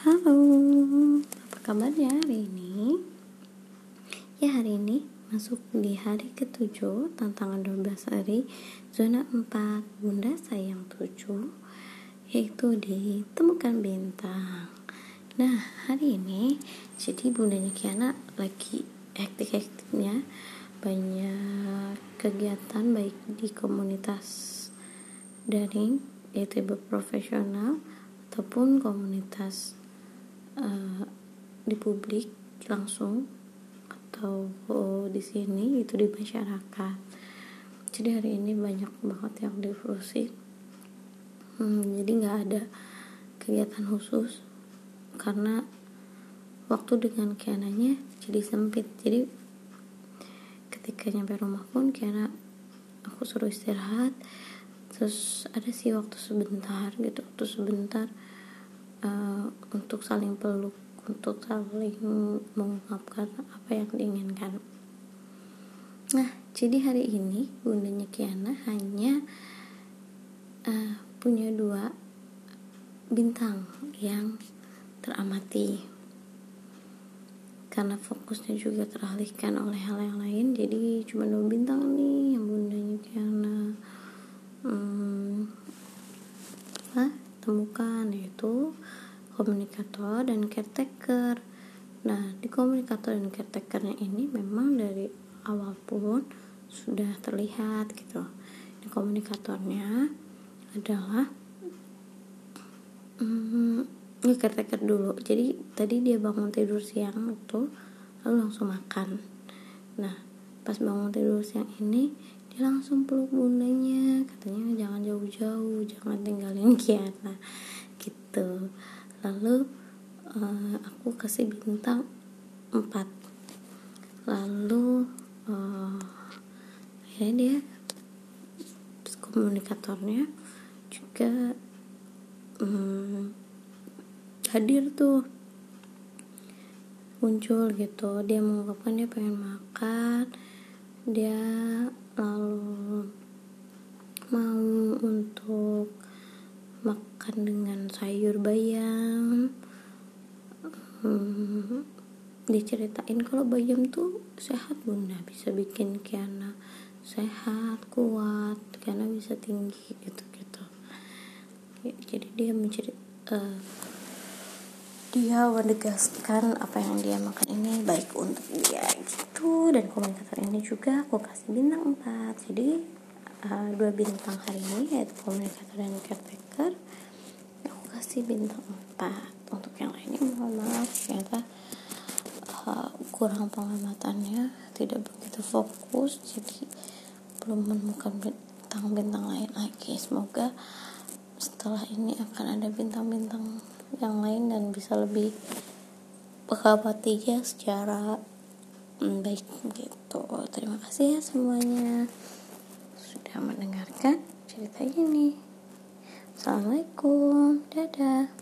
Halo, apa kabarnya hari ini? Ya hari ini masuk di hari ketujuh tantangan 12 hari zona 4 Bunda Sayang 7 yaitu ditemukan bintang. Nah hari ini jadi bundanya Kiana lagi hektik-hektiknya banyak kegiatan baik di komunitas daring yaitu profesional ataupun komunitas uh, di publik langsung atau uh, di sini itu di masyarakat. Jadi hari ini banyak banget yang difusi hmm, jadi nggak ada kegiatan khusus karena waktu dengan Kiananya jadi sempit. Jadi ketika nyampe rumah pun Kiana aku suruh istirahat. Terus ada sih waktu sebentar gitu waktu sebentar uh, untuk saling peluk untuk saling mengungkapkan apa yang diinginkan. Nah jadi hari ini bundanya Kiana hanya uh, punya dua bintang yang teramati. Karena fokusnya juga teralihkan oleh hal yang lain jadi cuma dua bintang nih yang bundanya Kiana hmm, apa temukan yaitu komunikator dan caretaker. Nah di komunikator dan caretakernya ini memang dari awal pun sudah terlihat gitu. Di komunikatornya adalah hmm, ini caretaker dulu. Jadi tadi dia bangun tidur siang itu lalu langsung makan. Nah pas bangun tidur siang ini dia langsung peluk bundanya katanya jangan jauh-jauh jangan tinggalin Kiana gitu. Lalu uh, aku kasih bintang 4 lalu uh, akhirnya dia komunikatornya juga um, hadir tuh. Muncul gitu dia mengungkapkan dia pengen makan dia lalu mau untuk makan dengan sayur bayam. Hmm, diceritain kalau bayam tuh sehat bunda. Bisa bikin Kiana sehat kuat Kiana bisa tinggi gitu gitu jadi dia mencerit uh, dia menegaskan apa yang dia makan ini baik untuk dia gitu. Dan komunikator ini juga aku kasih bintang 4 jadi uh, dua bintang hari ini yaitu komunikator dan caretaker aku kasih bintang 4 untuk yang lainnya mohon maaf ternyata uh, kurang pengamatannya tidak begitu fokus jadi belum menemukan bintang-bintang lain lagi. Semoga setelah ini akan ada bintang-bintang yang lain dan bisa lebih ya secara mm, baik gitu. Terima kasih ya semuanya sudah mendengarkan cerita ini assalamualaikum dadah